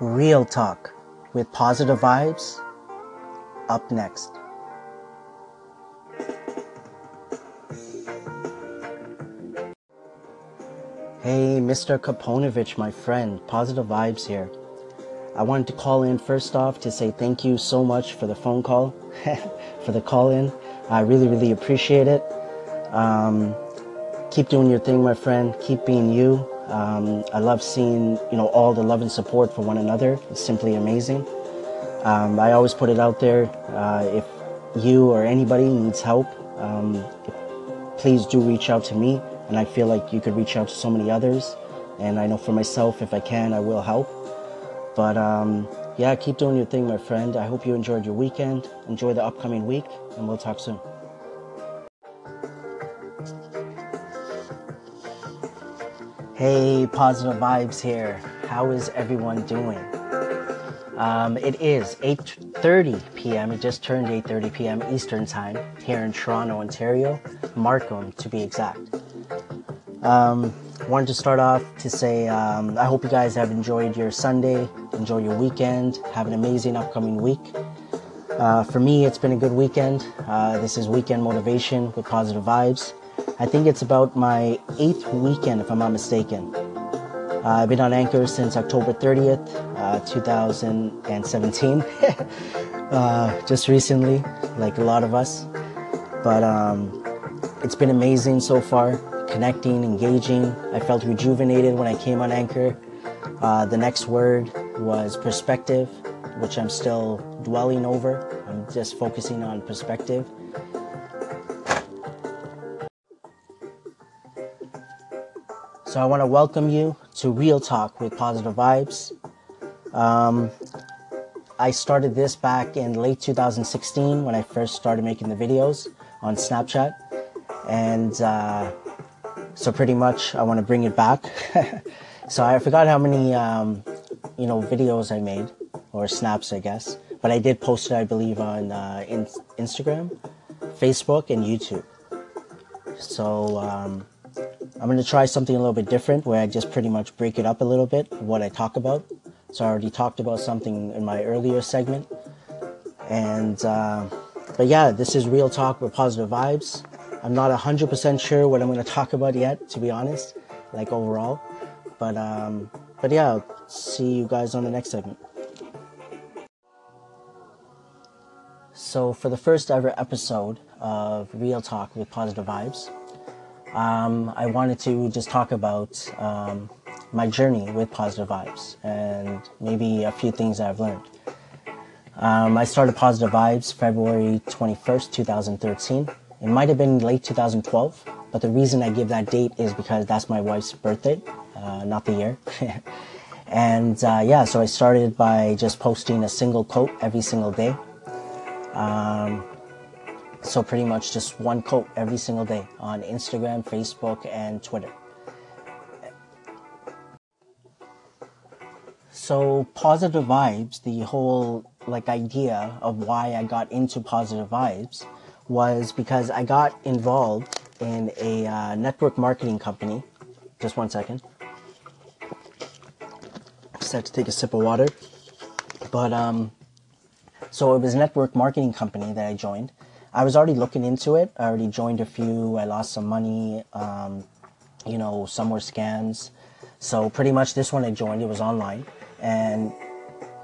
Real Talk with positive vibes up next. Hey, Mr. Kaponovich, my friend, positive vibes here. I wanted to call in first off to say thank you so much for the phone call, for the call in. I really, really appreciate it. Um, keep doing your thing, my friend. Keep being you. Um, I love seeing, you know, all the love and support for one another. It's simply amazing. Um, I always put it out there. Uh, if you or anybody needs help, um, please do reach out to me. And I feel like you could reach out to so many others. And I know for myself, if I can, I will help. But um, yeah, keep doing your thing, my friend. I hope you enjoyed your weekend. Enjoy the upcoming week, and we'll talk soon. Hey, positive vibes here. How is everyone doing? Um, it is 8:30 p.m. It just turned 8:30 p.m. Eastern Time here in Toronto, Ontario, Markham to be exact. Um, wanted to start off to say um, I hope you guys have enjoyed your Sunday, enjoy your weekend, have an amazing upcoming week. Uh, for me, it's been a good weekend. Uh, this is weekend motivation with positive vibes. I think it's about my eighth weekend, if I'm not mistaken. Uh, I've been on Anchor since October 30th, uh, 2017. uh, just recently, like a lot of us. But um, it's been amazing so far, connecting, engaging. I felt rejuvenated when I came on Anchor. Uh, the next word was perspective, which I'm still dwelling over. I'm just focusing on perspective. So I want to welcome you to Real Talk with Positive Vibes. Um, I started this back in late 2016 when I first started making the videos on Snapchat. And uh, so pretty much I want to bring it back. so I forgot how many, um, you know, videos I made, or snaps, I guess. But I did post it, I believe, on uh, in- Instagram, Facebook, and YouTube. So, um, I'm going to try something a little bit different where I just pretty much break it up a little bit, what I talk about. So I already talked about something in my earlier segment. And, uh, but yeah, this is Real Talk with Positive Vibes. I'm not 100% sure what I'm going to talk about yet, to be honest, like overall. But, um, but yeah, see you guys on the next segment. So, for the first ever episode of Real Talk with Positive Vibes, um, I wanted to just talk about um, my journey with positive vibes and maybe a few things I've learned. Um, I started Positive Vibes February 21st, 2013. It might have been late 2012, but the reason I give that date is because that's my wife's birthday, uh, not the year. and uh, yeah, so I started by just posting a single quote every single day. Um, so pretty much just one quote every single day on Instagram, Facebook, and Twitter. So positive vibes, the whole like idea of why I got into positive vibes was because I got involved in a uh, network marketing company. Just one second. Just had to take a sip of water. But um, so it was a network marketing company that I joined, I was already looking into it. I already joined a few. I lost some money. Um, you know, some were scams. So pretty much this one I joined, it was online. And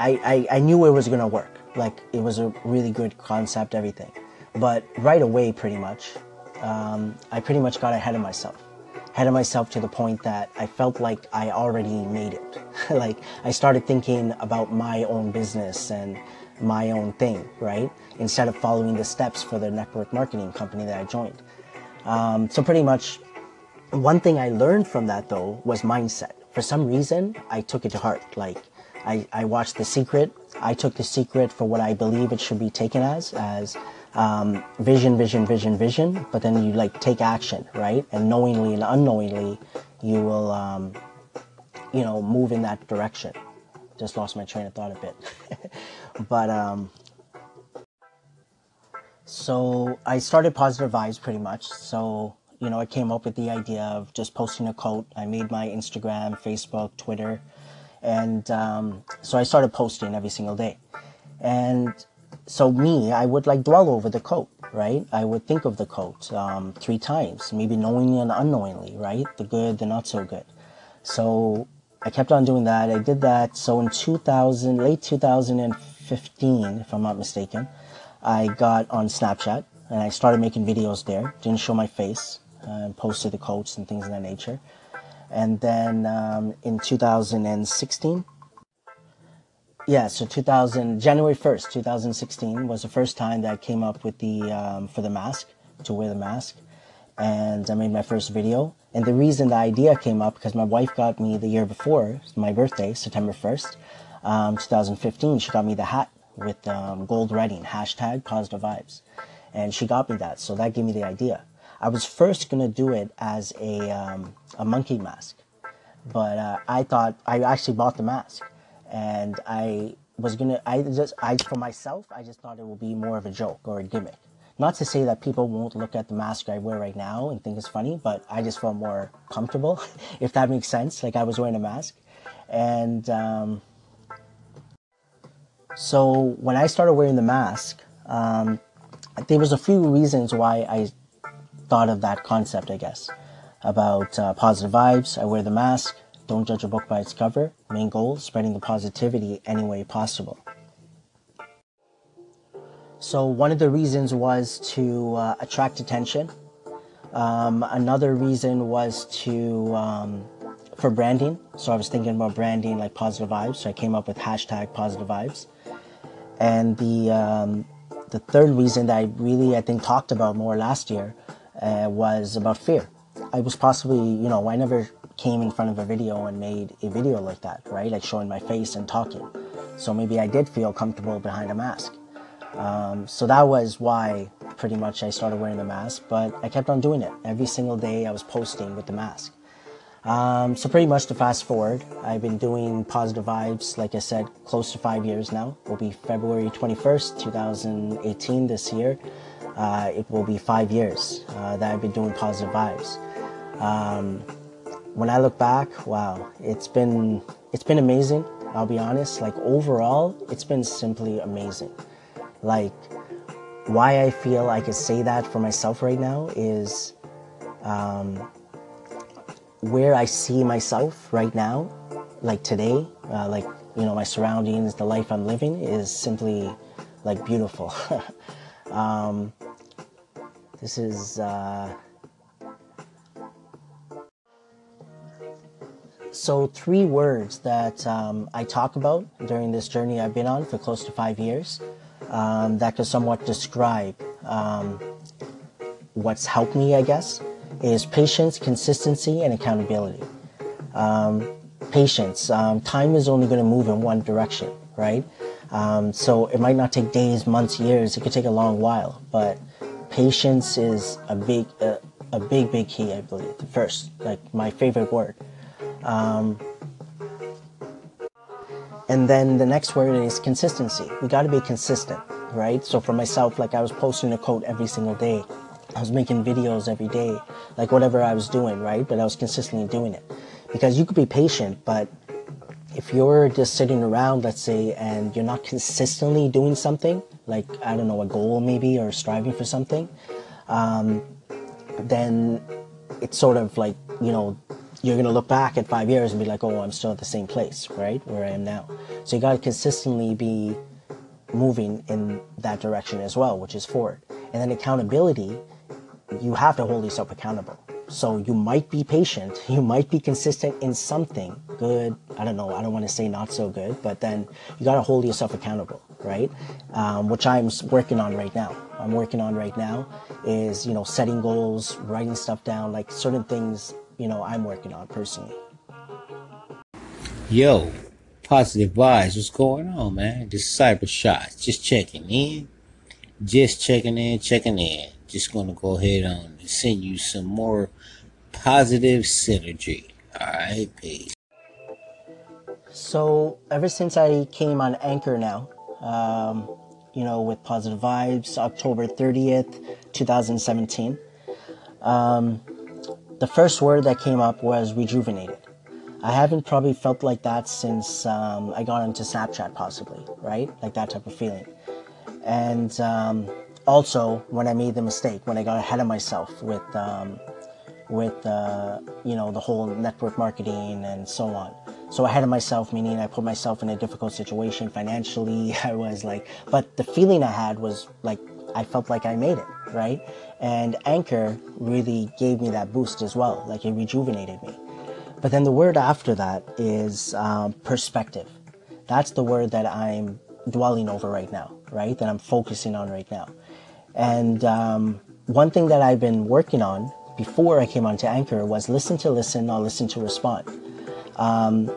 I, I, I knew it was going to work. Like it was a really good concept, everything. But right away, pretty much, um, I pretty much got ahead of myself. Ahead of myself to the point that I felt like I already made it. like I started thinking about my own business and my own thing, right? Instead of following the steps for the network marketing company that I joined. Um, so pretty much, one thing I learned from that though was mindset. For some reason, I took it to heart. Like, I, I watched The Secret. I took The Secret for what I believe it should be taken as, as um, vision, vision, vision, vision. But then you like take action, right? And knowingly and unknowingly, you will, um, you know, move in that direction. Just lost my train of thought a bit. but um, so I started Positive Vibes pretty much. So you know, I came up with the idea of just posting a quote. I made my Instagram, Facebook, Twitter, And um, so I started posting every single day. And so me, I would like dwell over the quote, right? I would think of the quote um, three times, maybe knowingly and unknowingly, right? The good, the not so good. So I kept on doing that. I did that. So in 2000, late 2015, if I'm not mistaken, I got on Snapchat and I started making videos there. Didn't show my face uh, and posted the quotes and things of that nature. And then um, in 2016, yeah, so 2000 January 1st, 2016 was the first time that I came up with the um, for the mask to wear the mask, and I made my first video. And the reason the idea came up because my wife got me the year before my birthday, September 1st, um, 2015. She got me the hat with um, gold writing hashtag positive vibes, and she got me that. So that gave me the idea. I was first gonna do it as a um, a monkey mask, but uh, I thought I actually bought the mask and I was gonna I just I for myself I just thought it would be more of a joke or a gimmick. Not to say that people won't look at the mask I wear right now and think it's funny, but I just felt more comfortable, if that makes sense. Like I was wearing a mask, and um, so when I started wearing the mask, um, there was a few reasons why I thought of that concept. I guess about uh, positive vibes. I wear the mask. Don't judge a book by its cover. Main goal, spreading the positivity any way possible. So one of the reasons was to uh, attract attention. Um, another reason was to um, for branding. So I was thinking about branding like positive vibes. So I came up with hashtag positive vibes. And the um, the third reason that I really I think talked about more last year uh, was about fear. I was possibly you know I never came in front of a video and made a video like that, right? Like showing my face and talking. So maybe I did feel comfortable behind a mask. Um, so that was why pretty much I started wearing the mask, but I kept on doing it. Every single day I was posting with the mask. Um, so pretty much to fast forward, I've been doing positive vibes, like I said, close to five years now. Will be February 21st, 2018 this year. Uh, it will be five years uh, that I've been doing positive vibes. Um, when I look back, wow, it's been it's been amazing. I'll be honest. Like overall, it's been simply amazing. Like why I feel I could say that for myself right now is um, where I see myself right now, like today, uh, like you know my surroundings, the life I'm living is simply like beautiful. um, this is. Uh, So, three words that um, I talk about during this journey I've been on for close to five years um, that could somewhat describe um, what's helped me, I guess, is patience, consistency, and accountability. Um, patience. Um, time is only going to move in one direction, right? Um, so, it might not take days, months, years. It could take a long while, but patience is a big, a big, big key, I believe. First, like my favorite word. Um, and then the next word is consistency. We got to be consistent, right? So for myself, like I was posting a quote every single day. I was making videos every day, like whatever I was doing, right? But I was consistently doing it. Because you could be patient, but if you're just sitting around, let's say, and you're not consistently doing something, like, I don't know, a goal maybe, or striving for something, um, then it's sort of like, you know, you're going to look back at five years and be like, oh, I'm still at the same place, right? Where I am now. So you got to consistently be moving in that direction as well, which is forward. And then accountability, you have to hold yourself accountable. So you might be patient, you might be consistent in something good. I don't know, I don't want to say not so good, but then you got to hold yourself accountable, right? Um, which I'm working on right now. I'm working on right now is, you know, setting goals, writing stuff down, like certain things you know I'm working on personally. Yo, positive vibes. What's going on, man? This cyber shots. Just checking in. Just checking in, checking in. Just gonna go ahead on and send you some more positive synergy. Alright, peace. So ever since I came on Anchor now, um, you know, with positive vibes, October 30th, 2017. Um, the first word that came up was rejuvenated. I haven't probably felt like that since um, I got into Snapchat, possibly, right? Like that type of feeling. And um, also, when I made the mistake, when I got ahead of myself with, um, with uh, you know, the whole network marketing and so on. So ahead of myself, meaning I put myself in a difficult situation financially. I was like, but the feeling I had was like I felt like I made it, right? And Anchor really gave me that boost as well. Like it rejuvenated me. But then the word after that is um, perspective. That's the word that I'm dwelling over right now, right? That I'm focusing on right now. And um, one thing that I've been working on before I came onto Anchor was listen to listen, not listen to respond. Um,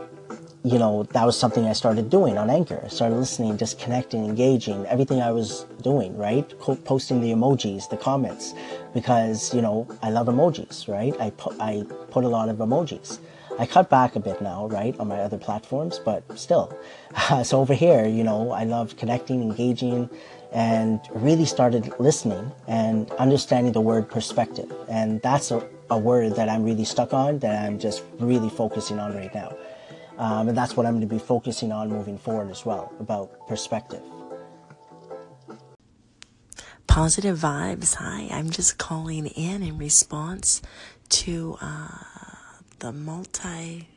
you know, that was something I started doing on Anchor. I started listening, just connecting, engaging, everything I was doing, right? Posting the emojis, the comments, because, you know, I love emojis, right? I, pu- I put a lot of emojis. I cut back a bit now, right, on my other platforms, but still. So over here, you know, I love connecting, engaging, and really started listening and understanding the word perspective. And that's a, a word that I'm really stuck on, that I'm just really focusing on right now. Um, and that's what I'm going to be focusing on moving forward as well about perspective. Positive vibes. Hi, I'm just calling in in response to uh, the multi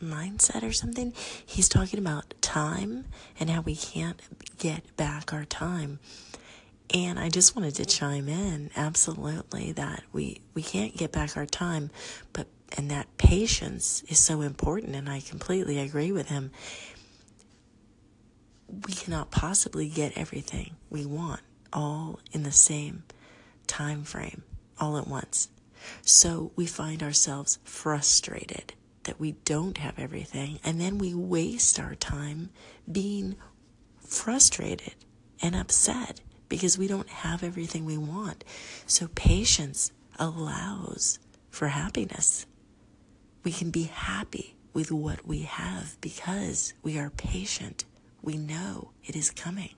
mindset or something. He's talking about time and how we can't get back our time. And I just wanted to chime in absolutely that we, we can't get back our time, but and that patience is so important and I completely agree with him. We cannot possibly get everything we want all in the same time frame all at once. So we find ourselves frustrated that we don't have everything and then we waste our time being frustrated and upset because we don't have everything we want. So patience allows for happiness. We can be happy with what we have because we are patient. We know it is coming.